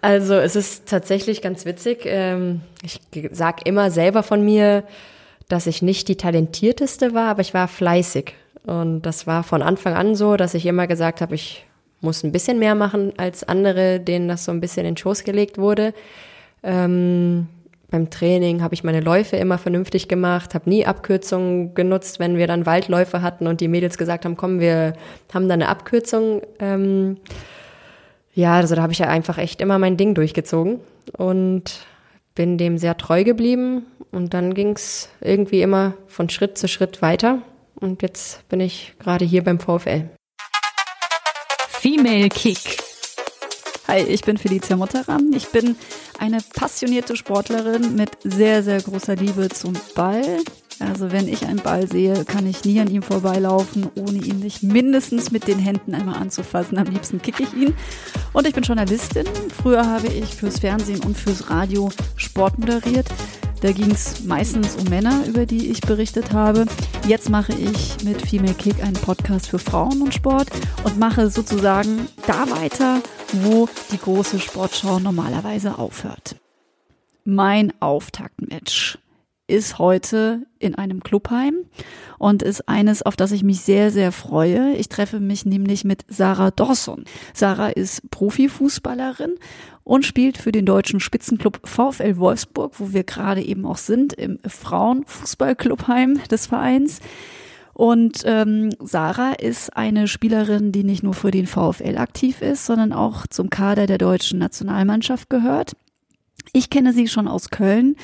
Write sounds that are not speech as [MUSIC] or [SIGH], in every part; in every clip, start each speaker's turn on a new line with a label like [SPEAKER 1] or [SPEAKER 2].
[SPEAKER 1] Also es ist tatsächlich ganz witzig. Ähm, Ich sag immer selber von mir, dass ich nicht die talentierteste war, aber ich war fleißig. Und das war von Anfang an so, dass ich immer gesagt habe, ich muss ein bisschen mehr machen als andere, denen das so ein bisschen in den Schoß gelegt wurde. Ähm, beim Training habe ich meine Läufe immer vernünftig gemacht, habe nie Abkürzungen genutzt, wenn wir dann Waldläufe hatten und die Mädels gesagt haben, komm, wir haben da eine Abkürzung. Ähm, ja, also da habe ich ja einfach echt immer mein Ding durchgezogen und bin dem sehr treu geblieben. Und dann ging's irgendwie immer von Schritt zu Schritt weiter. Und jetzt bin ich gerade hier beim VfL.
[SPEAKER 2] Female Kick. Hi, ich bin Felicia Mutteram. Ich bin eine passionierte Sportlerin mit sehr, sehr großer Liebe zum Ball. Also wenn ich einen Ball sehe, kann ich nie an ihm vorbeilaufen, ohne ihn nicht mindestens mit den Händen einmal anzufassen. Am liebsten kicke ich ihn. Und ich bin Journalistin. Früher habe ich fürs Fernsehen und fürs Radio Sport moderiert. Da ging es meistens um Männer, über die ich berichtet habe. Jetzt mache ich mit Female Kick einen Podcast für Frauen und Sport und mache sozusagen da weiter, wo die große Sportschau normalerweise aufhört. Mein Auftaktmatch ist heute in einem Clubheim und ist eines, auf das ich mich sehr, sehr freue. Ich treffe mich nämlich mit Sarah Dawson. Sarah ist Profifußballerin und spielt für den deutschen Spitzenclub VfL Wolfsburg, wo wir gerade eben auch sind, im Frauenfußballclubheim des Vereins. Und ähm, Sarah ist eine Spielerin, die nicht nur für den VfL aktiv ist, sondern auch zum Kader der deutschen Nationalmannschaft gehört. Ich kenne sie schon aus Köln.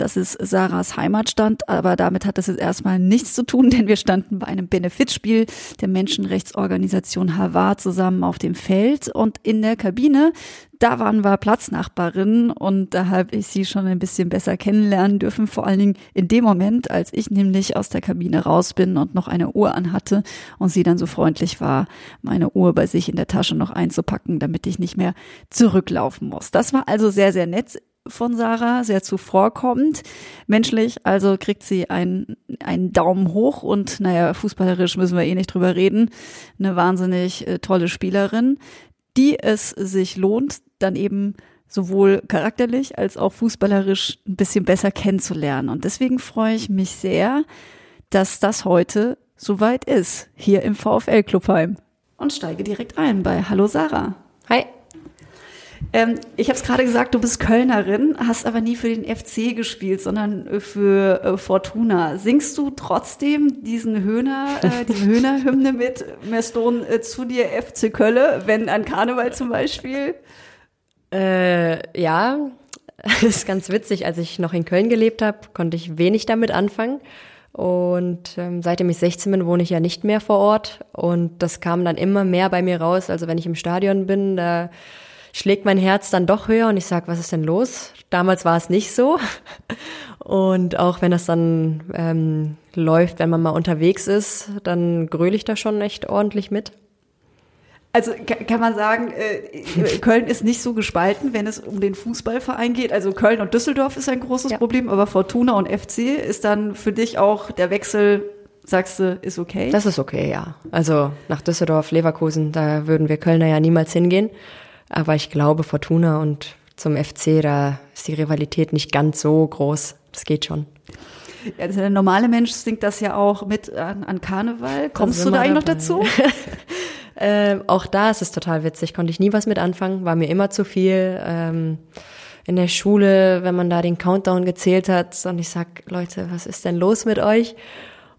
[SPEAKER 2] Das ist Sarahs Heimatstand, aber damit hat das jetzt erstmal nichts zu tun, [LAUGHS] denn wir standen bei einem Benefitspiel der Menschenrechtsorganisation Havar zusammen auf dem Feld und in der Kabine, da waren wir Platznachbarinnen und da habe ich sie schon ein bisschen besser kennenlernen dürfen, vor allen Dingen in dem Moment, als ich nämlich aus der Kabine raus bin und noch eine Uhr anhatte und sie dann so freundlich war, meine Uhr bei sich in der Tasche noch einzupacken, damit ich nicht mehr zurücklaufen muss. Das war also sehr, sehr nett von Sarah, sehr zuvorkommend. Menschlich, also kriegt sie einen, einen Daumen hoch und naja, fußballerisch müssen wir eh nicht drüber reden. Eine wahnsinnig äh, tolle Spielerin, die es sich lohnt, dann eben sowohl charakterlich als auch fußballerisch ein bisschen besser kennenzulernen. Und deswegen freue ich mich sehr, dass das heute soweit ist, hier im VfL Clubheim. Und steige direkt ein bei Hallo Sarah.
[SPEAKER 1] Hi.
[SPEAKER 2] Ähm, ich habe es gerade gesagt, du bist Kölnerin, hast aber nie für den FC gespielt, sondern für äh, Fortuna. Singst du trotzdem diesen Höhner, äh, [LAUGHS] diese Höhner-Hymne mit Meston äh, zu dir FC Kölle, wenn an Karneval zum Beispiel?
[SPEAKER 1] Äh, ja, das [LAUGHS] ist ganz witzig. Als ich noch in Köln gelebt habe, konnte ich wenig damit anfangen. Und ähm, seitdem ich 16 bin, wohne ich ja nicht mehr vor Ort. Und das kam dann immer mehr bei mir raus. Also wenn ich im Stadion bin, da schlägt mein Herz dann doch höher und ich sag, was ist denn los? Damals war es nicht so. Und auch wenn das dann ähm, läuft, wenn man mal unterwegs ist, dann gröle ich da schon echt ordentlich mit.
[SPEAKER 2] Also ka- kann man sagen, äh, Köln ist nicht so gespalten, wenn es um den Fußballverein geht. Also Köln und Düsseldorf ist ein großes
[SPEAKER 1] Ja.
[SPEAKER 2] Problem, aber Fortuna und FC ist dann für dich auch der Wechsel, sagst du, ist okay?
[SPEAKER 1] Das ist okay, ja. Also nach Düsseldorf, Leverkusen, da würden wir Kölner ja niemals hingehen. Aber ich glaube, Fortuna und zum FC, da ist die Rivalität nicht ganz so groß. Das geht schon.
[SPEAKER 2] Ja, der normale Mensch singt das ja auch mit an, an Karneval. Kommst du da eigentlich noch dazu? [LAUGHS]
[SPEAKER 1] Ähm, auch da ist es total witzig. Konnte ich nie was mit anfangen, war mir immer zu viel. Ähm, in der Schule, wenn man da den Countdown gezählt hat und ich sag, Leute, was ist denn los mit euch?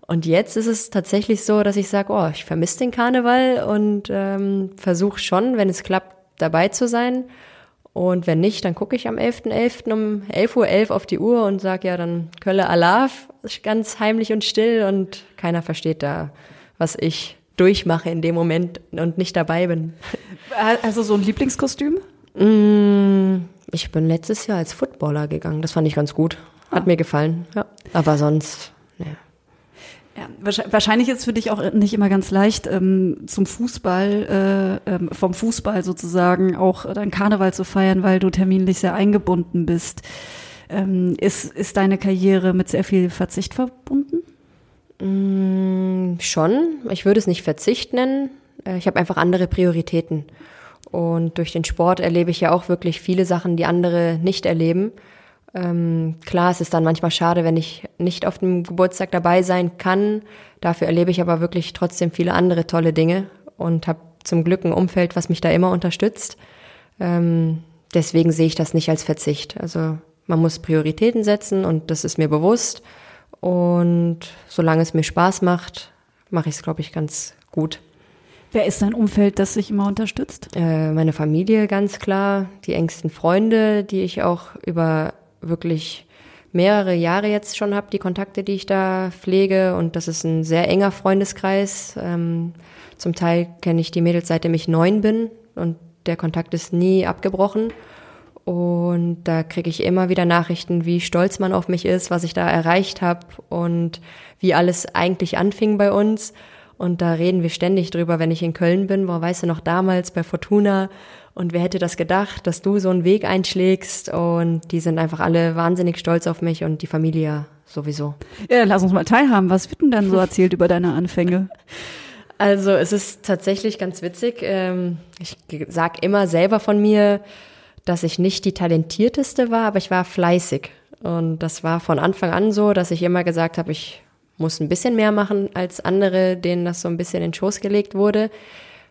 [SPEAKER 1] Und jetzt ist es tatsächlich so, dass ich sage, oh, ich vermisse den Karneval und ähm, versuche schon, wenn es klappt, dabei zu sein. Und wenn nicht, dann gucke ich am 11.11. um 11.11 Uhr auf die Uhr und sage, ja, dann Kölle Alaf, ganz heimlich und still und keiner versteht da, was ich durchmache in dem Moment und nicht dabei bin. [LAUGHS]
[SPEAKER 2] Also so ein Lieblingskostüm?
[SPEAKER 1] Mm, ich bin letztes Jahr als Footballer gegangen. Das fand ich ganz gut. Hat ah. mir gefallen, ja. Aber sonst, ne.
[SPEAKER 2] Ja, wahrscheinlich ist es für dich auch nicht immer ganz leicht, ähm, zum Fußball, äh, ähm, vom Fußball sozusagen auch dein Karneval zu feiern, weil du terminlich sehr eingebunden bist. Ähm, ist, ist deine Karriere mit sehr viel Verzicht verbunden?
[SPEAKER 1] Mm, schon. Ich würde es nicht Verzicht nennen. Äh, ich habe einfach andere Prioritäten. Und durch den Sport erlebe ich ja auch wirklich viele Sachen, die andere nicht erleben. Ähm, klar, es ist dann manchmal schade, wenn ich nicht auf dem Geburtstag dabei sein kann. Dafür erlebe ich aber wirklich trotzdem viele andere tolle Dinge und habe zum Glück ein Umfeld, was mich da immer unterstützt. Ähm, deswegen sehe ich das nicht als Verzicht. Also man muss Prioritäten setzen und das ist mir bewusst. Und solange es mir Spaß macht, mache ich es, glaube ich, ganz gut.
[SPEAKER 2] Wer ist dein Umfeld, das sich immer unterstützt?
[SPEAKER 1] Äh, meine Familie, ganz klar. Die engsten Freunde, die ich auch über wirklich mehrere Jahre jetzt schon habe, die Kontakte, die ich da pflege. Und das ist ein sehr enger Freundeskreis. Ähm, zum Teil kenne ich die Mädels, seitdem ich neun bin. Und der Kontakt ist nie abgebrochen. Und da kriege ich immer wieder Nachrichten, wie stolz man auf mich ist, was ich da erreicht habe und wie alles eigentlich anfing bei uns. Und da reden wir ständig drüber, wenn ich in Köln bin. Boah, weißt du noch damals bei Fortuna und wer hätte das gedacht, dass du so einen Weg einschlägst? Und die sind einfach alle wahnsinnig stolz auf mich und die Familie sowieso.
[SPEAKER 2] Ja, lass uns mal teilhaben. Was wird denn dann so erzählt über deine Anfänge? [LAUGHS]
[SPEAKER 1] Also es ist tatsächlich ganz witzig. Ähm, ich sag immer selber von mir, dass ich nicht die talentierteste war, aber ich war fleißig. Und das war von Anfang an so, dass ich immer gesagt habe, ich muss ein bisschen mehr machen als andere, denen das so ein bisschen in den Schoß gelegt wurde.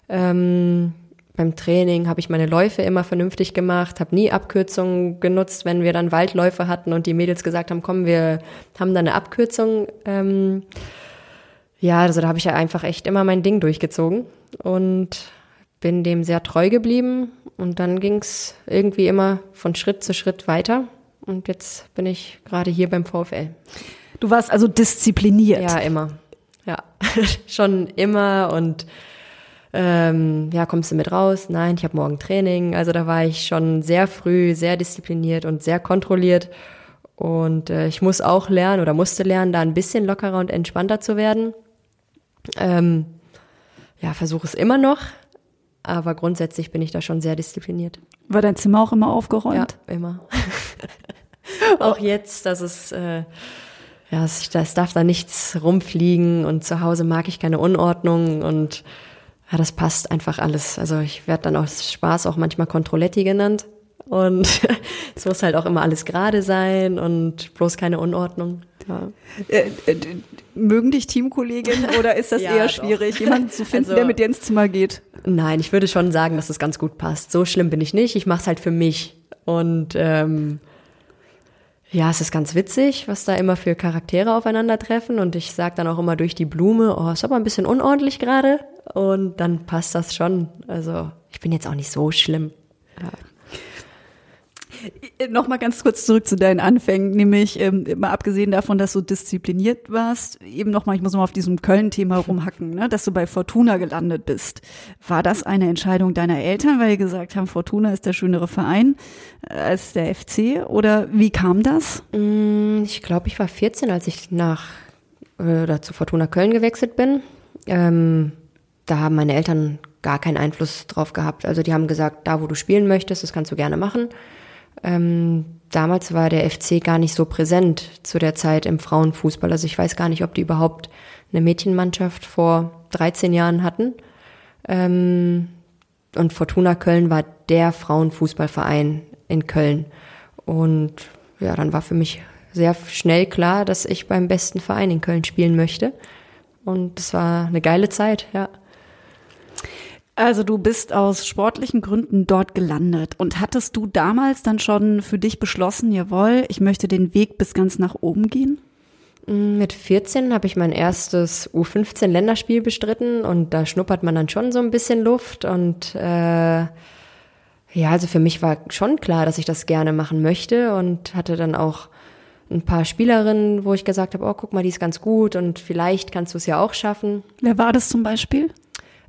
[SPEAKER 1] Ähm, beim Training habe ich meine Läufe immer vernünftig gemacht, habe nie Abkürzungen genutzt, wenn wir dann Waldläufe hatten und die Mädels gesagt haben, komm, wir haben da eine Abkürzung. Ähm, ja, also da habe ich ja einfach echt immer mein Ding durchgezogen und bin dem sehr treu geblieben. Und dann ging es irgendwie immer von Schritt zu Schritt weiter. Und jetzt bin ich gerade hier beim VfL.
[SPEAKER 2] Du warst also diszipliniert.
[SPEAKER 1] Ja, immer. Ja, [LAUGHS] schon immer und ähm, ja, kommst du mit raus? Nein, ich habe morgen Training. Also da war ich schon sehr früh, sehr diszipliniert und sehr kontrolliert. Und äh, ich muss auch lernen oder musste lernen, da ein bisschen lockerer und entspannter zu werden. Ähm, ja, versuche es immer noch, aber grundsätzlich bin ich da schon sehr diszipliniert.
[SPEAKER 2] War dein Zimmer auch immer aufgeräumt?
[SPEAKER 1] Ja, immer. [LAUGHS] auch jetzt, dass es äh, ja, es, es darf da nichts rumfliegen und zu Hause mag ich keine Unordnung und ja, das passt einfach alles. Also ich werde dann aus Spaß auch manchmal Controletti genannt. Und [LAUGHS] es muss halt auch immer alles gerade sein und bloß keine Unordnung. Ja.
[SPEAKER 2] Äh, äh, mögen dich Teamkolleginnen [LAUGHS] oder ist das ja, eher schwierig, doch. jemanden zu finden, also, der mit dir ins Zimmer geht?
[SPEAKER 1] Nein, ich würde schon sagen, dass es das ganz gut passt. So schlimm bin ich nicht. Ich mache es halt für mich. Und ähm, ja, es ist ganz witzig, was da immer für Charaktere aufeinandertreffen. Und ich sage dann auch immer durch die Blume, oh, ist aber ein bisschen unordentlich gerade. Und dann passt das schon. Also ich bin jetzt auch nicht so schlimm. Ja.
[SPEAKER 2] Nochmal ganz kurz zurück zu deinen Anfängen, nämlich ähm, mal abgesehen davon, dass du diszipliniert warst, eben nochmal, ich muss nochmal auf diesem Köln-Thema [LAUGHS] rumhacken, ne, dass du bei Fortuna gelandet bist. War das eine Entscheidung deiner Eltern, weil die gesagt haben, Fortuna ist der schönere Verein äh, als der FC? Oder wie kam das?
[SPEAKER 1] Mm, ich glaube, ich war 14, als ich nach äh, oder zu Fortuna Köln gewechselt bin. Ähm, da haben meine Eltern gar keinen Einfluss drauf gehabt. Also die haben gesagt, da wo du spielen möchtest, das kannst du gerne machen. Ähm, damals war der FC gar nicht so präsent zu der Zeit im Frauenfußball. Also ich weiß gar nicht, ob die überhaupt eine Mädchenmannschaft vor 13 Jahren hatten. Ähm, und Fortuna Köln war der Frauenfußballverein in Köln. Und ja, dann war für mich sehr schnell klar, dass ich beim besten Verein in Köln spielen möchte. Und es war eine geile Zeit, ja.
[SPEAKER 2] Also du bist aus sportlichen Gründen dort gelandet. Und hattest du damals dann schon für dich beschlossen, jawohl, ich möchte den Weg bis ganz nach oben gehen?
[SPEAKER 1] Mm, mit 14 habe ich mein erstes U15-Länderspiel bestritten und da schnuppert man dann schon so ein bisschen Luft. Und äh, ja, also für mich war schon klar, dass ich das gerne machen möchte und hatte dann auch ein paar Spielerinnen, wo ich gesagt habe, oh, guck mal, die ist ganz gut und vielleicht kannst du es ja auch schaffen.
[SPEAKER 2] Wer war das zum Beispiel?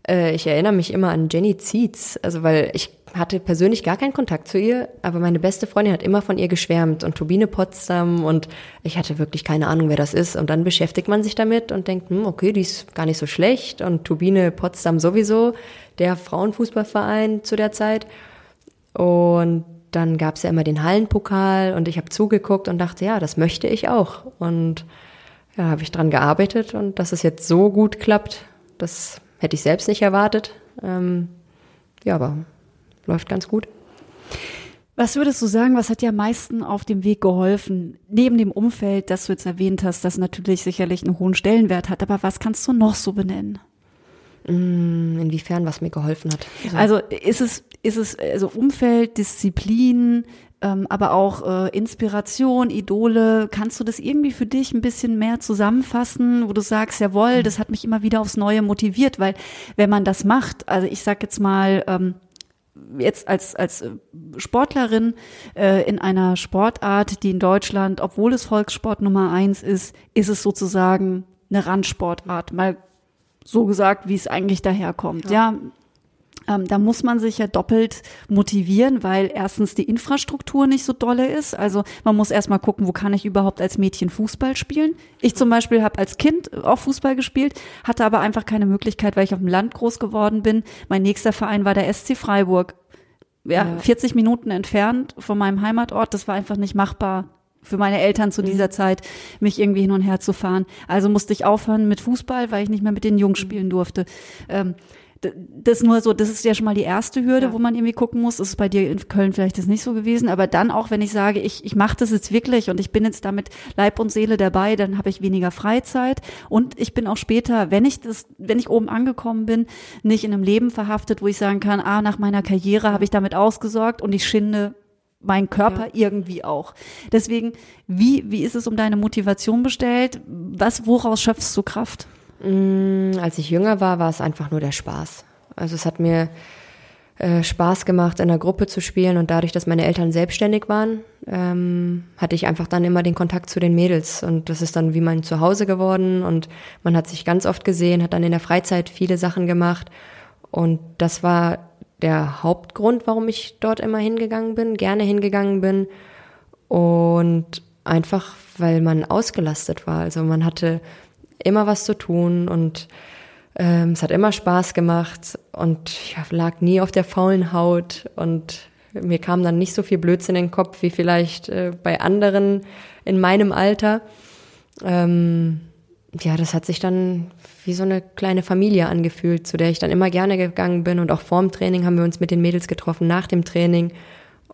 [SPEAKER 1] Äh, ich erinnere mich immer an Jenny Zietz, also weil ich hatte persönlich gar keinen Kontakt zu ihr, aber meine beste Freundin hat immer von ihr geschwärmt und Turbine Potsdam und ich hatte wirklich keine Ahnung, wer das ist. Und dann beschäftigt man sich damit und denkt, hm, okay, die ist gar nicht so schlecht und Turbine Potsdam sowieso, der Frauenfußballverein zu der Zeit. Und dann gab es ja immer den Hallenpokal und ich habe zugeguckt und dachte, ja, das möchte ich auch. Und ja, habe ich dran gearbeitet und dass es jetzt so gut klappt, das hätte ich selbst nicht erwartet. Ähm, ja, aber läuft ganz gut.
[SPEAKER 2] Was würdest du sagen, was hat dir am meisten auf dem Weg geholfen? Neben dem Umfeld, das du jetzt erwähnt hast, das natürlich sicherlich einen hohen Stellenwert hat, aber was kannst du noch so benennen?
[SPEAKER 1] Mm, inwiefern, was mir geholfen hat.
[SPEAKER 2] Also, also ist es, ist es also Umfeld, Disziplin, aber auch äh, Inspiration, Idole. Kannst du das irgendwie für dich ein bisschen mehr zusammenfassen, wo du sagst, jawohl, das hat mich immer wieder aufs Neue motiviert, weil wenn man das macht, also ich sag jetzt mal, ähm, jetzt als, als äh, Sportlerin äh, in einer Sportart, die in Deutschland, obwohl es Volkssport Nummer eins ist, ist es sozusagen eine Randsportart. Mal so gesagt, wie es eigentlich daherkommt. Ja, ja ähm, da muss man sich ja doppelt motivieren, weil erstens die Infrastruktur nicht so dolle ist. Also man muss erstmal gucken, wo kann ich überhaupt als Mädchen Fußball spielen. Ich zum Beispiel habe als Kind auch Fußball gespielt, hatte aber einfach keine Möglichkeit, weil ich auf dem Land groß geworden bin. Mein nächster Verein war der SC Freiburg. Ja, ja. 40 Minuten entfernt von meinem Heimatort. Das war einfach nicht machbar für meine Eltern zu dieser mhm. Zeit, mich irgendwie hin und her zu fahren. Also musste ich aufhören mit Fußball, weil ich nicht mehr mit den Jungs spielen durfte. Ähm, das nur so, das ist ja schon mal die erste Hürde, ja. wo man irgendwie gucken muss. Das ist bei dir in Köln vielleicht das nicht so gewesen, aber dann auch, wenn ich sage, ich, ich mache das jetzt wirklich und ich bin jetzt damit Leib und Seele dabei, dann habe ich weniger Freizeit und ich bin auch später, wenn ich das, wenn ich oben angekommen bin, nicht in einem Leben verhaftet, wo ich sagen kann, ah, nach meiner Karriere habe ich damit ausgesorgt und ich schinde mein Körper ja. irgendwie auch. Deswegen, wie, wie ist es um deine Motivation bestellt? Was, woraus schöpfst du Kraft?
[SPEAKER 1] Mm, als ich jünger war, war es einfach nur der Spaß. Also es hat mir äh, Spaß gemacht, in einer Gruppe zu spielen und dadurch, dass meine Eltern selbstständig waren, ähm, hatte ich einfach dann immer den Kontakt zu den Mädels und das ist dann wie mein Zuhause geworden und man hat sich ganz oft gesehen, hat dann in der Freizeit viele Sachen gemacht und das war der Hauptgrund, warum ich dort immer hingegangen bin, gerne hingegangen bin und einfach, weil man ausgelastet war. Also man hatte immer was zu tun und ähm, es hat immer Spaß gemacht und ich lag nie auf der faulen Haut und mir kam dann nicht so viel Blödsinn in den Kopf wie vielleicht äh, bei anderen in meinem Alter. Ähm, ja, das hat sich dann wie so eine kleine Familie angefühlt, zu der ich dann immer gerne gegangen bin und auch vorm Training haben wir uns mit den Mädels getroffen, nach dem Training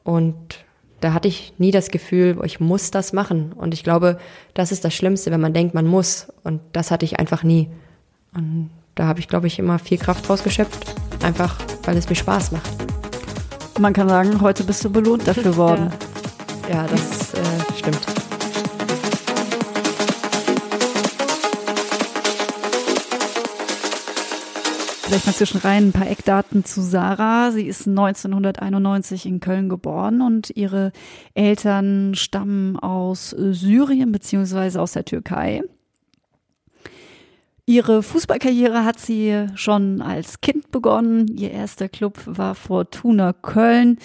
[SPEAKER 1] und da hatte ich nie das Gefühl, ich muss das machen. Und ich glaube, das ist das Schlimmste, wenn man denkt, man muss. Und das hatte ich einfach nie. Und da habe ich, glaube ich, immer viel Kraft rausgeschöpft. Einfach, weil es mir Spaß macht.
[SPEAKER 2] Man kann sagen, heute bist du belohnt dafür worden.
[SPEAKER 1] ja, ja das äh, stimmt.
[SPEAKER 2] Vielleicht mal zwischen rein ein paar Eckdaten zu Sarah. Sie ist 1991 in Köln geboren und ihre Eltern stammen aus Syrien beziehungsweise aus der Türkei. Ihre Fußballkarriere hat sie schon als Kind begonnen. Ihr erster Club war Fortuna Köln.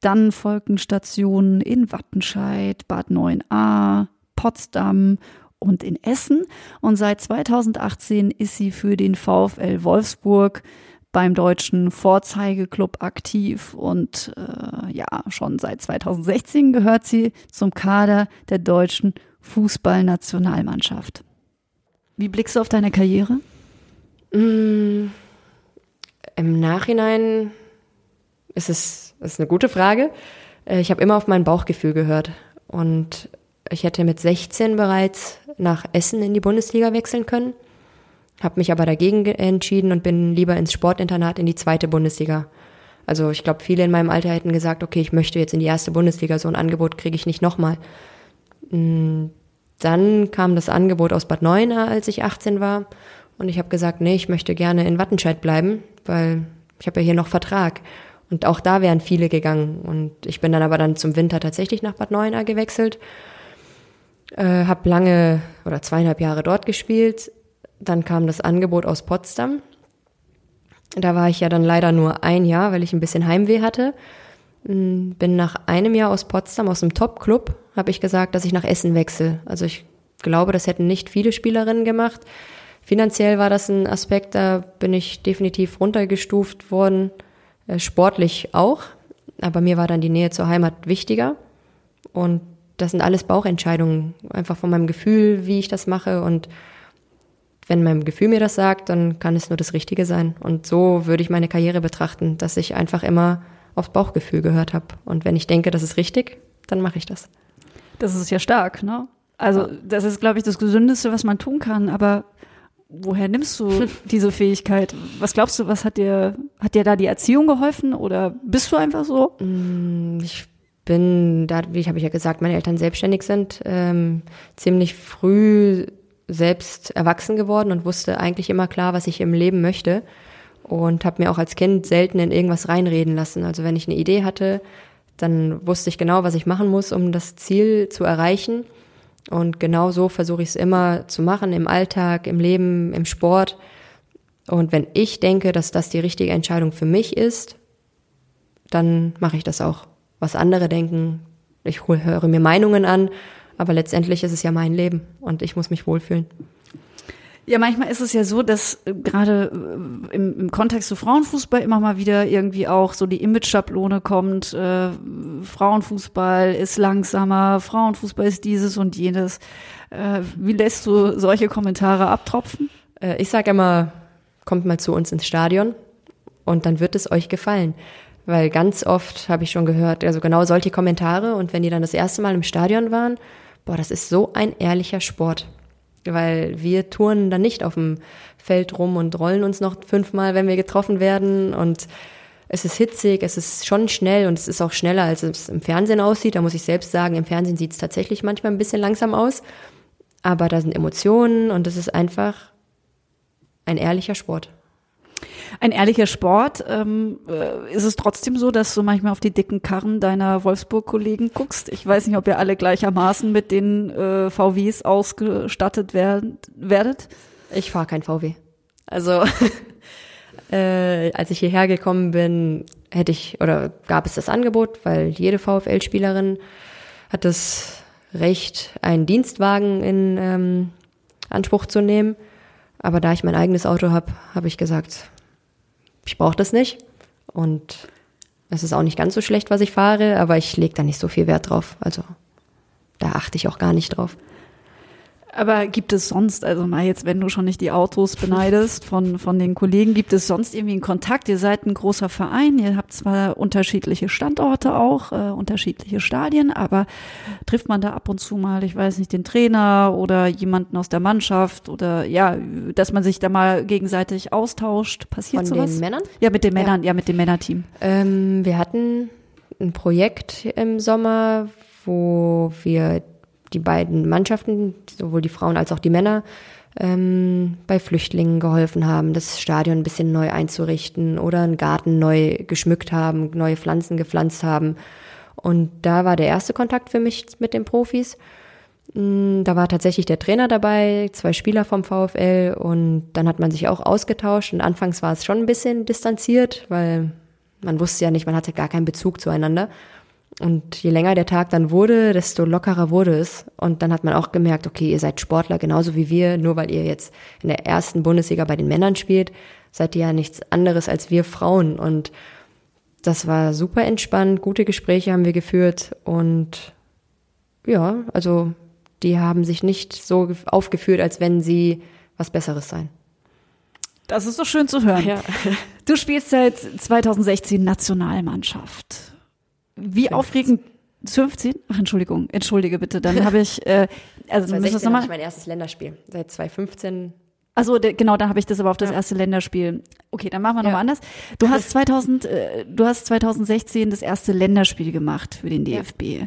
[SPEAKER 2] Dann folgten Stationen in Wattenscheid, Bad 9a, Potsdam und in Essen. Und seit 2018 ist sie für den VfL Wolfsburg beim deutschen Vorzeigeklub aktiv und äh, ja, schon seit 2016 gehört sie zum Kader der deutschen Fußballnationalmannschaft. Wie blickst du auf deine Karriere?
[SPEAKER 1] Mm, Im Nachhinein ist es ist eine gute Frage. Äh, ich habe immer auf mein Bauchgefühl gehört und ich hätte mit 16 bereits nach Essen in die Bundesliga wechseln können, habe mich aber dagegen entschieden und bin lieber ins Sportinternat in die zweite Bundesliga. Also ich glaube, viele in meinem Alter hätten gesagt, okay, ich möchte jetzt in die erste Bundesliga, so ein Angebot kriege ich nicht nochmal. Mm, dann kam das Angebot aus Bad Neuenahr, als ich 18 war. Und ich habe gesagt, nee, ich möchte gerne in Wattenscheid bleiben, weil ich habe ja hier noch Vertrag. Und auch da wären viele gegangen. Und ich bin dann aber dann zum Winter tatsächlich nach Bad Neuenahr gewechselt Äh, habe lange oder zweieinhalb Jahre dort gespielt. Dann kam das Angebot aus Potsdam. Da war ich ja dann leider nur ein Jahr, weil ich ein bisschen Heimweh hatte. Mm, bin nach einem Jahr aus Potsdam, aus dem Top-Club, habe ich gesagt, dass ich nach Essen wechsle. Also ich glaube, das hätten nicht viele Spielerinnen gemacht. Finanziell war das ein Aspekt, da bin ich definitiv runtergestuft worden, äh, sportlich auch. Aber mir war dann die Nähe zur Heimat wichtiger. Und das sind alles Bauchentscheidungen, einfach von meinem Gefühl, wie ich das mache. Und wenn mein Gefühl mir das sagt, dann kann es nur das Richtige sein. Und so würde ich meine Karriere betrachten, dass ich einfach immer aufs Bauchgefühl gehört habe. Und wenn ich denke, das ist richtig, dann mache ich das.
[SPEAKER 2] Das ist ja stark, ne? Also das ist, glaube ich, das Gesündeste, was man tun kann. Aber woher nimmst du [LAUGHS] diese Fähigkeit? Was glaubst du, was hat dir, hat dir da die Erziehung geholfen oder bist du einfach so?
[SPEAKER 1] Mm, ich bin, da, wie habe ich ja gesagt, meine Eltern selbstständig sind, ähm, ziemlich früh selbst erwachsen geworden und wusste eigentlich immer klar, was ich im Leben möchte und habe mir auch als Kind selten in irgendwas reinreden lassen. Also wenn ich eine Idee hatte, dann wusste ich genau, was ich machen muss, um das Ziel zu erreichen. Und genau so versuche ich es immer zu machen, im Alltag, im Leben, im Sport. Und wenn ich denke, dass das die richtige Entscheidung für mich ist, dann mache ich das auch. Was andere denken, ich höre mir Meinungen an, aber letztendlich ist es ja mein Leben und ich muss mich wohlfühlen.
[SPEAKER 2] Ja, manchmal ist es ja so, dass äh, gerade äh, im, im Kontext zu Frauenfußball immer mal wieder irgendwie auch so die Image-Schablone kommt. Äh, Frauenfußball ist langsamer, Frauenfußball ist dieses und jenes. Äh, wie lässt du solche Kommentare abtropfen?
[SPEAKER 1] Äh, ich sage immer, kommt mal zu uns ins Stadion und dann wird es euch gefallen. Weil ganz oft habe ich schon gehört, also genau solche Kommentare. Und wenn die dann das erste Mal im Stadion waren, boah, das ist so ein ehrlicher Sport. Weil wir touren dann nicht auf dem Feld rum und rollen uns noch fünfmal, wenn wir getroffen werden. Und es ist hitzig, es ist schon schnell und es ist auch schneller, als es im Fernsehen aussieht. Da muss ich selbst sagen, im Fernsehen sieht es tatsächlich manchmal ein bisschen langsam aus, aber da sind Emotionen und es ist einfach ein ehrlicher Sport
[SPEAKER 2] ein ehrlicher Sport. Ähm, äh, ist es trotzdem so, dass du manchmal auf die dicken Karren deiner Wolfsburg-Kollegen guckst? Ich weiß nicht, ob ihr alle gleichermaßen mit den äh, VWs ausgestattet werden, werdet.
[SPEAKER 1] Ich fahre kein VW. Also [LAUGHS] äh, als ich hierher gekommen bin, hätte ich oder gab es das Angebot, weil jede VfL-Spielerin hat das Recht, einen Dienstwagen in ähm, Anspruch zu nehmen. Aber da ich mein eigenes Auto habe, habe ich gesagt, ich brauche das nicht. Und es ist auch nicht ganz so schlecht, was ich fahre, aber ich lege da nicht so viel Wert drauf. Also da achte ich auch gar nicht drauf.
[SPEAKER 2] Aber gibt es sonst, also mal jetzt, wenn du schon nicht die Autos beneidest von, von den Kollegen, gibt es sonst irgendwie einen Kontakt? Ihr seid ein großer Verein, ihr habt zwar unterschiedliche Standorte auch, äh, unterschiedliche Stadien, aber trifft man da ab und zu mal, ich weiß nicht, den Trainer oder jemanden aus der Mannschaft oder ja, dass man sich da mal gegenseitig austauscht? Passiert
[SPEAKER 1] von
[SPEAKER 2] sowas?
[SPEAKER 1] den Männern?
[SPEAKER 2] Ja, mit den Männern, ja, ja mit dem Männerteam.
[SPEAKER 1] Ähm, wir hatten ein Projekt im Sommer, wo wir die beiden Mannschaften, sowohl die Frauen als auch die Männer, ähm, bei Flüchtlingen geholfen haben, das Stadion ein bisschen neu einzurichten oder einen Garten neu geschmückt haben, neue Pflanzen gepflanzt haben. Und da war der erste Kontakt für mich mit den Profis. Mm, da war tatsächlich der Trainer dabei, zwei Spieler vom VfL und dann hat man sich auch ausgetauscht und anfangs war es schon ein bisschen distanziert, weil man wusste ja nicht, man hatte gar keinen Bezug zueinander. Und je länger der Tag dann wurde, desto lockerer wurde es. Und dann hat man auch gemerkt, okay, ihr seid Sportler genauso wie wir, nur weil ihr jetzt in der ersten Bundesliga bei den Männern spielt, seid ihr ja nichts anderes als wir Frauen. Und das war super entspannt, gute Gespräche haben wir geführt und ja, also die haben sich nicht so aufgeführt, als wenn sie was Besseres seien.
[SPEAKER 2] Das ist doch schön zu hören. Ja. Du spielst seit 2016 Nationalmannschaft. Wie 15. aufregend 15? Ach, Entschuldigung, entschuldige bitte. Dann [LAUGHS] habe ich, äh,
[SPEAKER 1] also 2016 das nochmal. ich mein erstes Länderspiel. Seit 2015.
[SPEAKER 2] Also genau, dann habe ich das aber auf das ja. erste Länderspiel. Okay, dann machen wir ja. nochmal anders. Du [LAUGHS] hast 2000, äh, du hast 2016 das erste Länderspiel gemacht für den DFB. Ja.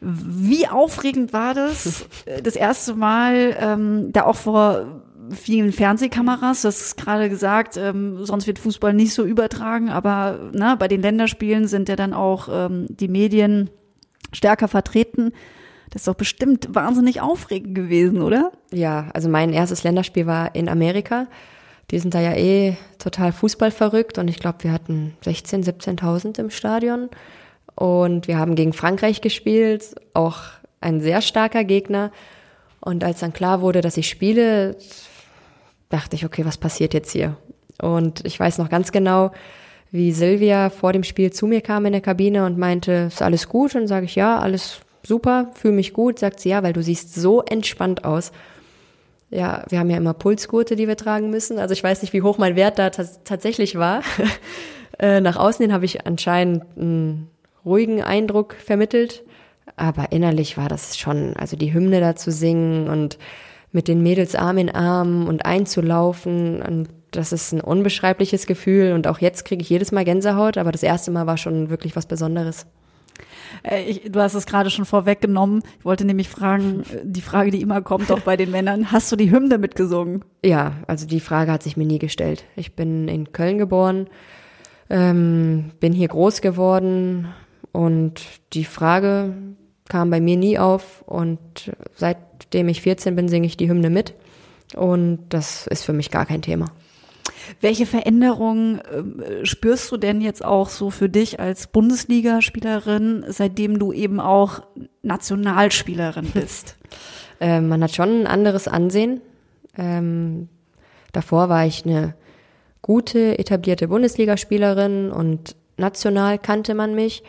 [SPEAKER 2] Wie aufregend war das, [LAUGHS] das erste Mal, ähm, da auch vor vielen Fernsehkameras, das ist gerade gesagt, ähm, sonst wird Fußball nicht so übertragen, aber ne, bei den Länderspielen sind ja dann auch ähm, die Medien stärker vertreten. Das ist doch bestimmt wahnsinnig aufregend gewesen, oder?
[SPEAKER 1] Ja, also mein erstes Länderspiel war in Amerika. Die sind da ja eh total Fußball verrückt und ich glaube, wir hatten 16, 17.000 im Stadion. Und wir haben gegen Frankreich gespielt, auch ein sehr starker Gegner. Und als dann klar wurde, dass ich spiele, dachte ich, okay, was passiert jetzt hier? Und ich weiß noch ganz genau, wie Silvia vor dem Spiel zu mir kam in der Kabine und meinte, ist alles gut? Und sage ich, ja, alles super, fühle mich gut. Sagt sie, ja, weil du siehst so entspannt aus. Ja, wir haben ja immer Pulsgurte, die wir tragen müssen. Also ich weiß nicht, wie hoch mein Wert da tatsächlich war. [LAUGHS] Äh, nach außen hin habe ich anscheinend einen ruhigen Eindruck vermittelt. Aber innerlich war das schon, also die Hymne da zu singen und mit den Mädels Arm in Arm und einzulaufen. Und das ist ein unbeschreibliches Gefühl. Und auch jetzt kriege ich jedes Mal Gänsehaut, aber das erste Mal war schon wirklich was Besonderes.
[SPEAKER 2] Äh, ich, du hast es gerade schon vorweggenommen. Ich wollte nämlich fragen, äh, die Frage, die immer kommt, auch bei den Männern, hast du die Hymne mitgesungen?
[SPEAKER 1] Ja, also die Frage hat sich mir nie gestellt. Ich bin in Köln geboren, ähm, bin hier groß geworden und die Frage kam bei mir nie auf und seitdem ich 14 bin, singe ich die Hymne mit und das ist für mich gar kein Thema.
[SPEAKER 2] Welche Veränderungen äh, spürst du denn jetzt auch so für dich als Bundesligaspielerin, seitdem du eben auch Nationalspielerin [LAUGHS] bist?
[SPEAKER 1] äh, man hat schon ein anderes Ansehen. Ähm, davor war ich eine gute, etablierte Bundesligaspielerin und national kannte man mich.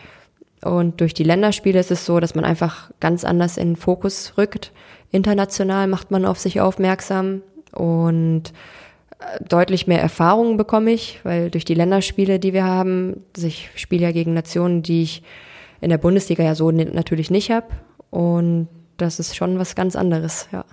[SPEAKER 1] Und durch die Länderspiele ist es so, dass man einfach ganz anders in den Fokus rückt. International macht man auf sich aufmerksam und äh, deutlich mehr Erfahrungen bekomme ich, weil durch die Länderspiele, die wir haben, ich spiele ja gegen Nationen, die ich in der Bundesliga ja so natürlich nicht habe. Und das ist schon was ganz anderes, ja.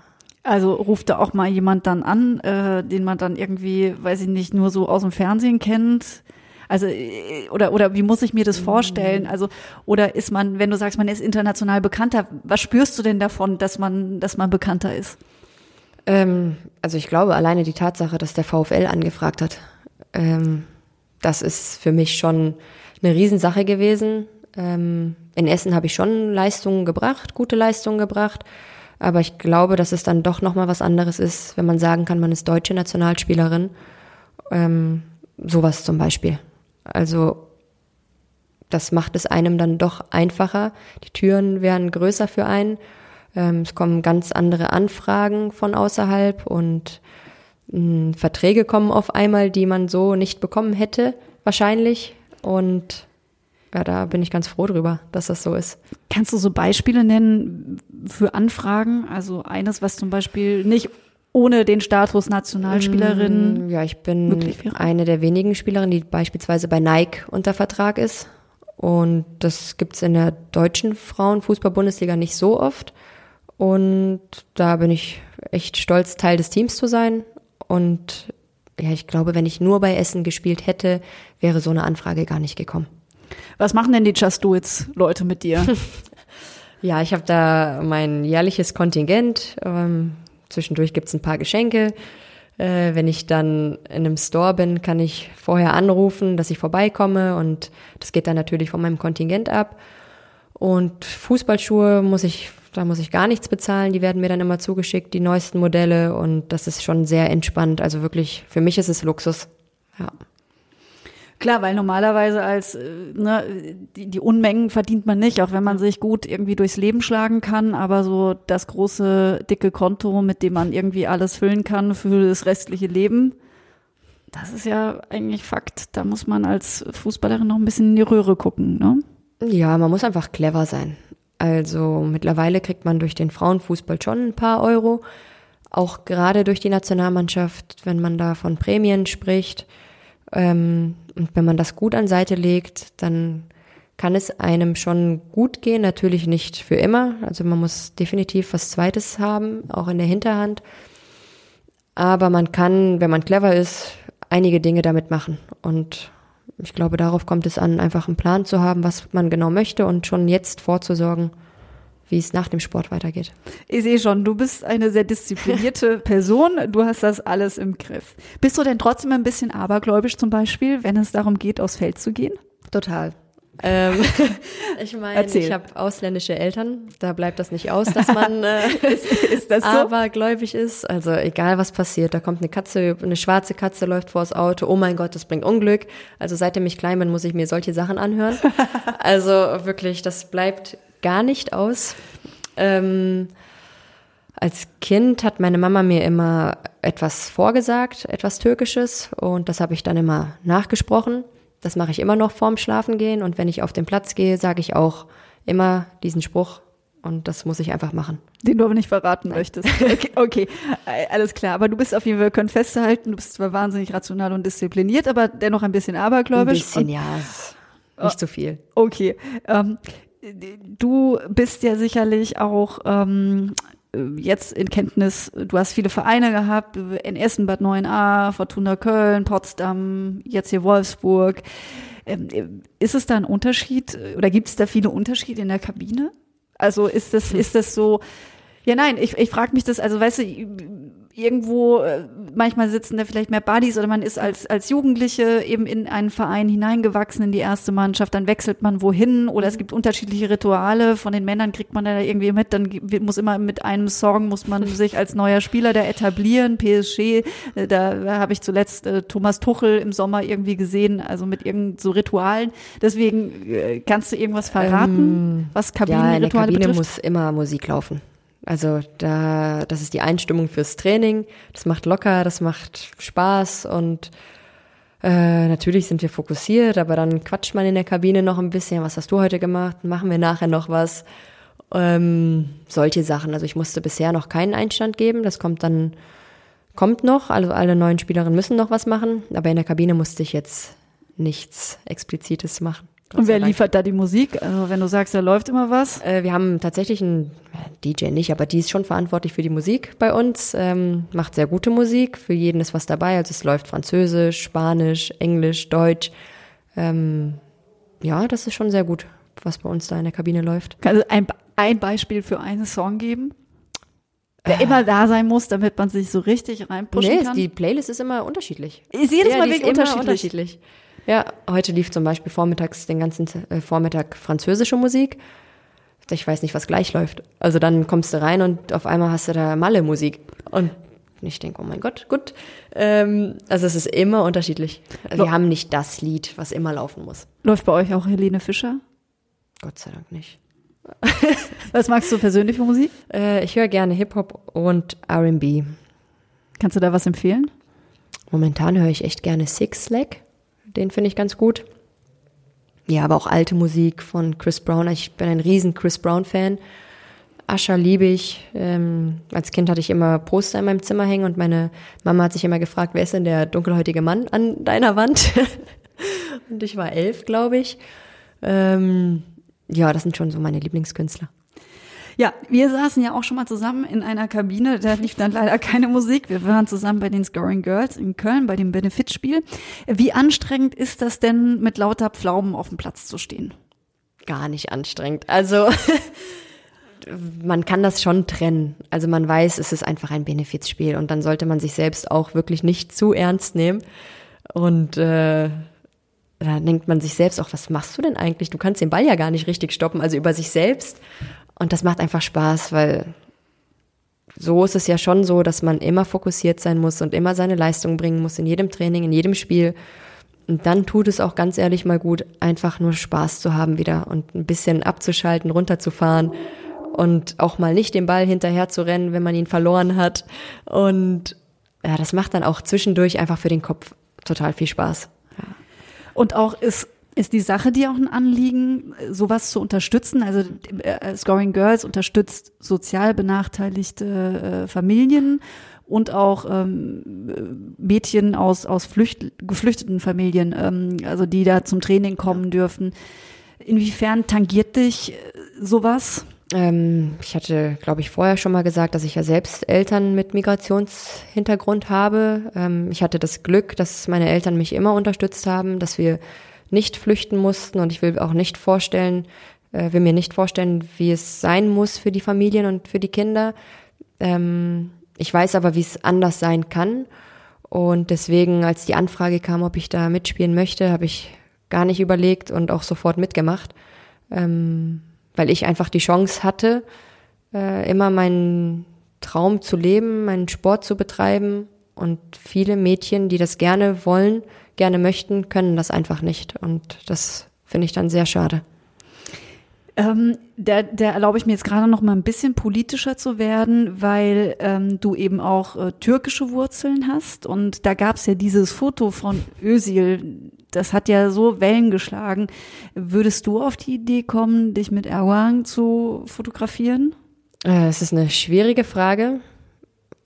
[SPEAKER 2] Also ruft da auch mal jemand dann an, äh, den man dann irgendwie, weiß ich nicht, nur so aus dem Fernsehen kennt? Also äh, oder oder wie muss ich mir das vorstellen? Also oder ist man, wenn du sagst, man ist international bekannter, was spürst du denn davon, dass man dass man bekannter ist?
[SPEAKER 1] Ähm, also ich glaube alleine die Tatsache, dass der VfL angefragt hat, ähm, das ist für mich schon eine Riesensache gewesen. Ähm, in Essen habe ich schon Leistungen gebracht, gute Leistungen gebracht. Aber ich glaube, dass es dann doch nochmal was anderes ist, wenn man sagen kann, man ist deutsche Nationalspielerin. Ähm, sowas zum Beispiel. Also das macht es einem dann doch einfacher. Die Türen werden größer für einen. Ähm, es kommen ganz andere Anfragen von außerhalb und hm, Verträge kommen auf einmal, die man so nicht bekommen hätte, wahrscheinlich. Und ja, da bin ich ganz froh drüber, dass das so ist.
[SPEAKER 2] Kannst du so Beispiele nennen für Anfragen? Also eines, was zum Beispiel nicht ohne den Status Nationalspielerin.
[SPEAKER 1] Mm, ja, ich bin eine der wenigen Spielerinnen, die beispielsweise bei Nike unter Vertrag ist. Und das gibt's in der deutschen Frauenfußball-Bundesliga nicht so oft. Und da bin ich echt stolz, Teil des Teams zu sein. Und ja, ich glaube, wenn ich nur bei Essen gespielt hätte, wäre so eine Anfrage gar nicht gekommen.
[SPEAKER 2] Was machen denn die Just Do It's Leute mit dir? [LAUGHS]
[SPEAKER 1] ja, ich habe da mein jährliches Kontingent. Ähm, Zwischendurch gibt's ein paar Geschenke. Äh, wenn ich dann in einem Store bin, kann ich vorher anrufen, dass ich vorbeikomme und das geht dann natürlich von meinem Kontingent ab. Und Fußballschuhe muss ich, da muss ich gar nichts bezahlen. Die werden mir dann immer zugeschickt, die neuesten Modelle und das ist schon sehr entspannt. Also wirklich, für mich ist es Luxus. Ja.
[SPEAKER 2] Klar, weil normalerweise als äh, ne, die, die Unmengen verdient man nicht, auch wenn man sich gut irgendwie durchs Leben schlagen kann, aber so das große, dicke Konto, mit dem man irgendwie alles füllen kann für das restliche Leben, das ist ja eigentlich Fakt. Da muss man als Fußballerin noch ein bisschen in die Röhre gucken, ne?
[SPEAKER 1] Ja, man muss einfach clever sein. Also mittlerweile kriegt man durch den Frauenfußball schon ein paar Euro, auch gerade durch die Nationalmannschaft, wenn man da von Prämien spricht. Ähm, und wenn man das gut an Seite legt, dann kann es einem schon gut gehen, natürlich nicht für immer. Also man muss definitiv was Zweites haben, auch in der Hinterhand. Aber man kann, wenn man clever ist, einige Dinge damit machen. Und ich glaube, darauf kommt es an, einfach einen Plan zu haben, was man genau möchte und schon jetzt vorzusorgen, wie es nach dem Sport weitergeht.
[SPEAKER 2] Ich sehe schon, du bist eine sehr disziplinierte [LAUGHS] Person. Du hast das alles im Griff. Bist du denn trotzdem ein bisschen abergläubisch zum Beispiel, wenn es darum geht, aufs Feld zu gehen?
[SPEAKER 1] Total. Ähm, [LAUGHS] ich meine, ich habe ausländische Eltern, da bleibt das nicht aus, dass man [LAUGHS] äh,
[SPEAKER 2] Ist das so?
[SPEAKER 1] abergläubig ist. Also egal was passiert, da kommt eine Katze, eine schwarze Katze läuft vors Auto, oh mein Gott, das bringt Unglück. Also seitdem ich klein bin, muss ich mir solche Sachen anhören. Also wirklich, das bleibt gar nicht aus. Ähm, als Kind hat meine Mama mir immer etwas vorgesagt, etwas Türkisches, und das habe ich dann immer nachgesprochen. Das mache ich immer noch vorm Schlafengehen und wenn ich auf den Platz gehe, sage ich auch immer diesen Spruch und das muss ich einfach machen.
[SPEAKER 2] Den du aber nicht verraten möchtest. Okay, okay, äh, alles klar. Aber du bist auf jeden Fall, wir können festhalten, du bist zwar wahnsinnig rational und diszipliniert, aber dennoch ein bisschen
[SPEAKER 1] Ein
[SPEAKER 2] abergläubisch.
[SPEAKER 1] bisschen,
[SPEAKER 2] und,
[SPEAKER 1] ja, ist nicht zu viel.
[SPEAKER 2] Okay. Ähm, du bist ja sicherlich auch ähm, jetzt in Kenntnis, du hast viele Vereine gehabt, in Essen, Bad 9a, Fortuna Köln, Potsdam, jetzt hier Wolfsburg. Ähm, Ist es da ein Unterschied oder gibt es da viele Unterschiede in der Kabine? Also ist das, [LAUGHS] ist das so, ja nein, ich, ich frage mich das, also weißt du, irgendwo, äh, manchmal sitzen da vielleicht mehr Buddies oder man ist als, als Jugendliche eben in einen Verein hineingewachsen, in die erste Mannschaft, dann wechselt man wohin oder es gibt unterschiedliche Rituale, von den Männern kriegt man da irgendwie mit, dann muss immer mit einem Song, muss man [LAUGHS] sich als neuer Spieler da etablieren, PSG, äh, da habe ich zuletzt äh, Thomas Tuchel im Sommer irgendwie gesehen, also mit irgend so Ritualen, deswegen äh, kannst du irgendwas verraten, was
[SPEAKER 1] Ja, in der
[SPEAKER 2] Kabinenrituale
[SPEAKER 1] Kabine
[SPEAKER 2] betrifft?
[SPEAKER 1] muss immer Musik laufen. Also da, das ist die Einstimmung fürs Training. Das macht locker, das macht Spaß und äh, natürlich sind wir fokussiert, aber dann quatscht man in der Kabine noch ein bisschen. Was hast du heute gemacht? Machen wir nachher noch was? Ähm, solche Sachen. Also ich musste bisher noch keinen Einstand geben. Das kommt dann, kommt noch. Also alle neuen Spielerinnen müssen noch was machen. Aber in der Kabine musste ich jetzt nichts Explizites machen.
[SPEAKER 2] Und wer liefert da die Musik? Also wenn du sagst, da läuft immer was.
[SPEAKER 1] Äh, wir haben tatsächlich einen ja, DJ nicht, aber die ist schon verantwortlich für die Musik bei uns. Ähm, macht sehr gute Musik. Für jeden ist was dabei. Also es läuft Französisch, Spanisch, Englisch, Deutsch. Ähm, ja, das ist schon sehr gut, was bei uns da in der Kabine läuft.
[SPEAKER 2] Kannst du ein, ein Beispiel für einen Song geben? Der immer da sein muss, damit man sich so richtig reinpushen
[SPEAKER 1] Nee,
[SPEAKER 2] kann?
[SPEAKER 1] die Playlist ist immer unterschiedlich.
[SPEAKER 2] Ist jedes Mal
[SPEAKER 1] die
[SPEAKER 2] wirklich
[SPEAKER 1] immer
[SPEAKER 2] unterschiedlich.
[SPEAKER 1] unterschiedlich. Ja, heute lief zum Beispiel vormittags den ganzen äh, Vormittag französische Musik. Ich weiß nicht, was gleich läuft. Also dann kommst du rein und auf einmal hast du da Malle-Musik. Und ich denke, oh mein Gott, gut. Ähm, also es ist immer unterschiedlich. Also wir haben nicht das Lied, was immer laufen muss.
[SPEAKER 2] Läuft bei euch auch Helene Fischer?
[SPEAKER 1] Gott sei Dank nicht. [LAUGHS]
[SPEAKER 2] Was magst du persönlich für Musik?
[SPEAKER 1] Äh, ich höre gerne Hip-Hop und R&B.
[SPEAKER 2] Kannst du da was empfehlen?
[SPEAKER 1] Momentan höre ich echt gerne Six Leg. Den finde ich ganz gut. Ja, aber auch alte Musik von Chris Brown. Ich bin ein riesen Chris Brown-Fan. Ascher liebe ich. Ähm, als Kind hatte ich immer Poster in meinem Zimmer hängen und meine Mama hat sich immer gefragt, wer ist denn der dunkelhäutige Mann an deiner Wand? [LAUGHS] und ich war elf, glaube ich. Ähm, ja, das sind schon so meine Lieblingskünstler.
[SPEAKER 2] Ja, wir saßen ja auch schon mal zusammen in einer Kabine. Da lief dann leider keine Musik. Wir waren zusammen bei den Scoring Girls in Köln bei dem Benefitspiel. Wie anstrengend ist das denn, mit lauter Pflaumen auf dem Platz zu stehen?
[SPEAKER 1] gar nicht anstrengend. Also [LAUGHS] man kann das schon trennen. Also man weiß, es ist einfach ein Benefizspiel und dann sollte man sich selbst auch wirklich nicht zu ernst nehmen. Und äh, da denkt man sich selbst auch, was machst du denn eigentlich? Du kannst den Ball ja gar nicht richtig stoppen, also über sich selbst. Und das macht einfach Spaß, weil so ist es ja schon so, dass man immer fokussiert sein muss und immer seine Leistung bringen muss in jedem Training, in jedem Spiel. Und dann tut es auch ganz ehrlich mal gut, einfach nur Spaß zu haben wieder und ein bisschen abzuschalten, runterzufahren und auch mal nicht den Ball hinterher zu rennen, wenn man ihn verloren hat. Und ja, das macht dann auch zwischendurch einfach für den Kopf total viel Spaß.
[SPEAKER 2] Und auch ist, ist die Sache dir auch ein Anliegen, sowas zu unterstützen? Also äh, Scoring Girls unterstützt sozial benachteiligte äh, Familien und auch ähm, Mädchen aus, aus Flücht, geflüchteten Familien, ähm, also die da zum Training kommen dürfen. Inwiefern tangiert dich äh, sowas?
[SPEAKER 1] Ähm, ich hatte, glaube ich, vorher schon mal gesagt, dass ich ja selbst Eltern mit Migrationshintergrund habe. Ähm, ich hatte das Glück, dass meine Eltern mich immer unterstützt haben, dass wir nicht flüchten mussten und ich will auch nicht vorstellen, äh, will mir nicht vorstellen, wie es sein muss für die Familien und für die Kinder. Ähm, ich weiß aber, wie es anders sein kann. Und deswegen, als die Anfrage kam, ob ich da mitspielen möchte, habe ich gar nicht überlegt und auch sofort mitgemacht, ähm, weil ich einfach die Chance hatte, äh, immer meinen Traum zu leben, meinen Sport zu betreiben. Und viele Mädchen, die das gerne wollen, gerne möchten, können das einfach nicht. Und das finde ich dann sehr schade.
[SPEAKER 2] Ähm, da, da erlaube ich mir jetzt gerade noch mal ein bisschen politischer zu werden, weil ähm, du eben auch äh, türkische Wurzeln hast. Und da gab es ja dieses Foto von Özil, das hat ja so Wellen geschlagen. Würdest du auf die Idee kommen, dich mit Erwang zu fotografieren?
[SPEAKER 1] Äh, es ist eine schwierige Frage.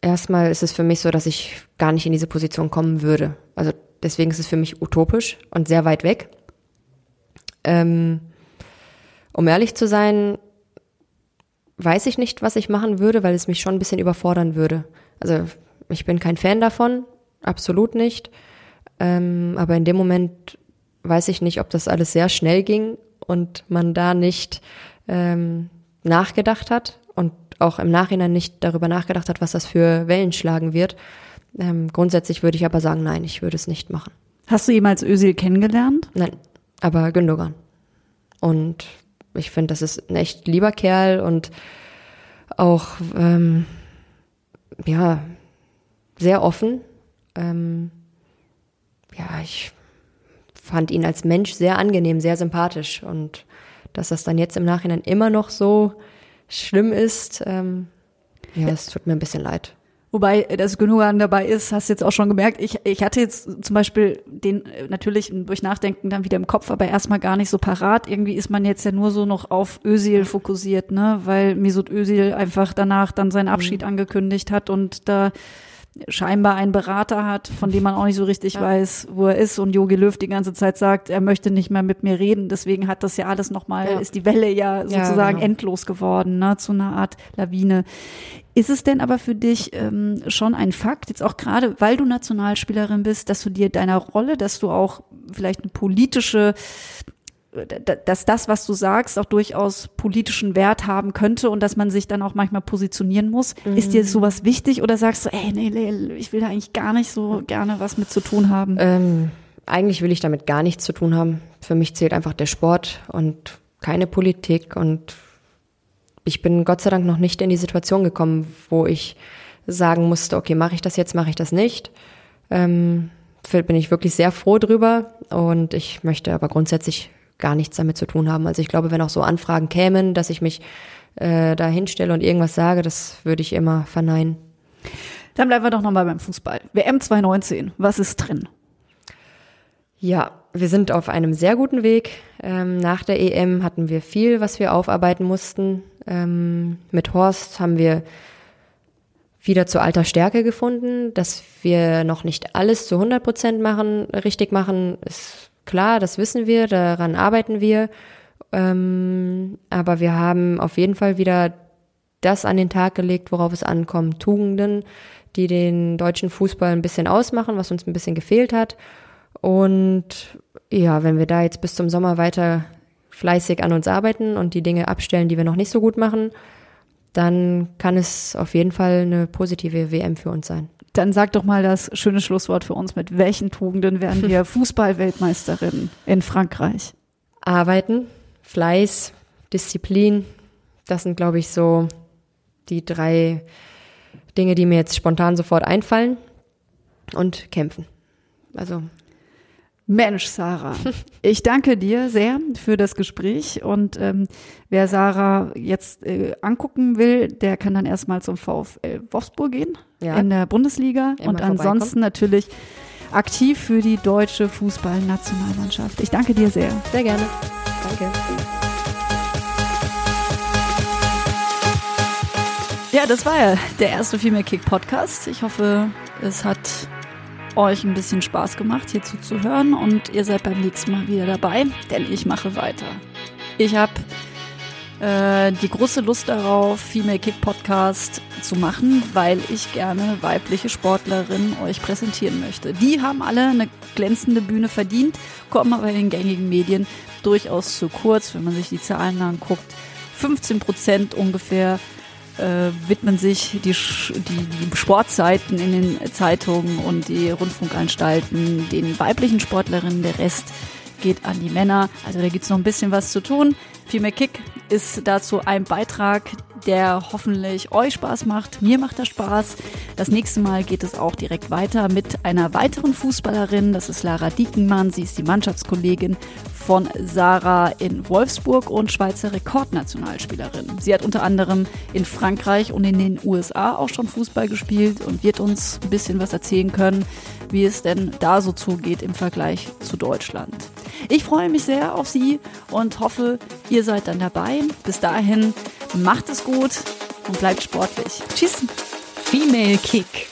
[SPEAKER 1] Erstmal ist es für mich so, dass ich gar nicht in diese Position kommen würde. Also deswegen ist es für mich utopisch und sehr weit weg. Ähm, um ehrlich zu sein, weiß ich nicht, was ich machen würde, weil es mich schon ein bisschen überfordern würde. Also ich bin kein Fan davon, absolut nicht. Ähm, aber in dem Moment weiß ich nicht, ob das alles sehr schnell ging und man da nicht ähm, nachgedacht hat auch im Nachhinein nicht darüber nachgedacht hat, was das für Wellen schlagen wird. Ähm, grundsätzlich würde ich aber sagen, nein, ich würde es nicht machen.
[SPEAKER 2] Hast du jemals Özil kennengelernt?
[SPEAKER 1] Nein, aber Gündogan. Und ich finde, das ist ein echt lieber Kerl und auch, ähm, ja, sehr offen. Ähm, ja, ich fand ihn als Mensch sehr angenehm, sehr sympathisch und dass das dann jetzt im Nachhinein immer noch so schlimm ist, ähm, ja, es tut mir ein bisschen leid.
[SPEAKER 2] Wobei das Gündogan dabei ist, hast du jetzt auch schon gemerkt. Ich, ich hatte jetzt zum Beispiel den äh, natürlich durch Nachdenken dann wieder im Kopf, aber erstmal gar nicht so parat. Irgendwie ist man jetzt ja nur so noch auf Özil fokussiert, ne? Weil Mesut Özil einfach danach dann seinen Abschied mhm. angekündigt hat und da scheinbar einen Berater hat, von dem man auch nicht so richtig ja. weiß, wo er ist und Jogi Löw die ganze Zeit sagt, er möchte nicht mehr mit mir reden. Deswegen hat das ja alles nochmal, ja. ist die Welle ja sozusagen ja, genau. endlos geworden, ne, zu einer Art Lawine. Ist es denn aber für dich ähm, schon ein Fakt, jetzt auch gerade, weil du Nationalspielerin bist, dass du dir deiner Rolle, dass du auch vielleicht eine politische dass das, was du sagst, auch durchaus politischen Wert haben könnte und dass man sich dann auch manchmal positionieren muss. Mhm. Ist dir sowas wichtig oder sagst du, ey, nee, nee, ich will da eigentlich gar nicht so gerne was mit zu tun haben?
[SPEAKER 1] Ähm, eigentlich will ich damit gar nichts zu tun haben. Für mich zählt einfach der Sport und keine Politik und ich bin Gott sei Dank noch nicht in die Situation gekommen, wo ich sagen musste, okay, mache ich das jetzt, mache ich das nicht. Ähm, bin ich wirklich sehr froh drüber und ich möchte aber grundsätzlich gar nichts damit zu tun haben. Also ich glaube, wenn auch so Anfragen kämen, dass ich mich äh, da hinstelle und irgendwas sage, das würde ich immer verneinen.
[SPEAKER 2] Dann bleiben wir doch nochmal beim Fußball. WM 2019, was ist drin?
[SPEAKER 1] Ja, wir sind auf einem sehr guten Weg. Ähm, nach der EM hatten wir viel, was wir aufarbeiten mussten. Ähm, mit Horst haben wir wieder zu alter Stärke gefunden. Dass wir noch nicht alles zu 100 Prozent machen, richtig machen, ist Klar, das wissen wir, daran arbeiten wir. Ähm, aber wir haben auf jeden Fall wieder das an den Tag gelegt, worauf es ankommt. Tugenden, die den deutschen Fußball ein bisschen ausmachen, was uns ein bisschen gefehlt hat. Und ja, wenn wir da jetzt bis zum Sommer weiter fleißig an uns arbeiten und die Dinge abstellen, die wir noch nicht so gut machen, dann kann es auf jeden Fall eine positive WM für uns sein.
[SPEAKER 2] Dann sag doch mal das schöne Schlusswort für uns. Mit welchen Tugenden werden wir [LAUGHS] Fußballweltmeisterin in Frankreich?
[SPEAKER 1] Arbeiten, Fleiß, Disziplin. Das sind, glaube ich, so die drei Dinge, die mir jetzt spontan sofort einfallen. Und kämpfen. Also
[SPEAKER 2] Mensch, Sarah, [LAUGHS] ich danke dir sehr für das Gespräch und ähm, wer Sarah jetzt äh, angucken will, der kann dann erstmal zum VfL Wolfsburg gehen ja. in der Bundesliga Immer und ansonsten natürlich aktiv für die deutsche Fußballnationalmannschaft. Ich danke dir sehr.
[SPEAKER 1] Sehr gerne. Danke.
[SPEAKER 2] Ja, das war ja der erste Female Kick Podcast. Ich hoffe, es hat euch ein bisschen Spaß gemacht, hier zuzuhören und ihr seid beim nächsten Mal wieder dabei, denn ich mache weiter. Ich habe äh, die große Lust darauf, Female Kick Podcast zu machen, weil ich gerne weibliche Sportlerinnen euch präsentieren möchte. Die haben alle eine glänzende Bühne verdient, kommen aber in den gängigen Medien durchaus zu kurz, wenn man sich die Zahlen anguckt. 15 Prozent ungefähr äh, widmen sich die, die, die Sportseiten in den Zeitungen und die Rundfunkanstalten den weiblichen Sportlerinnen. Der Rest geht an die Männer. Also da gibt's noch ein bisschen was zu tun. Mehr Kick ist dazu ein Beitrag, der hoffentlich euch Spaß macht. Mir macht er Spaß. Das nächste Mal geht es auch direkt weiter mit einer weiteren Fußballerin. Das ist Lara Diekenmann. Sie ist die Mannschaftskollegin von Sarah in Wolfsburg und Schweizer Rekordnationalspielerin. Sie hat unter anderem in Frankreich und in den USA auch schon Fußball gespielt und wird uns ein bisschen was erzählen können, wie es denn da so zugeht im Vergleich zu Deutschland. Ich freue mich sehr auf Sie und hoffe, ihr seid dann dabei. Bis dahin, macht es gut und bleibt sportlich. Tschüss.
[SPEAKER 3] Female Kick.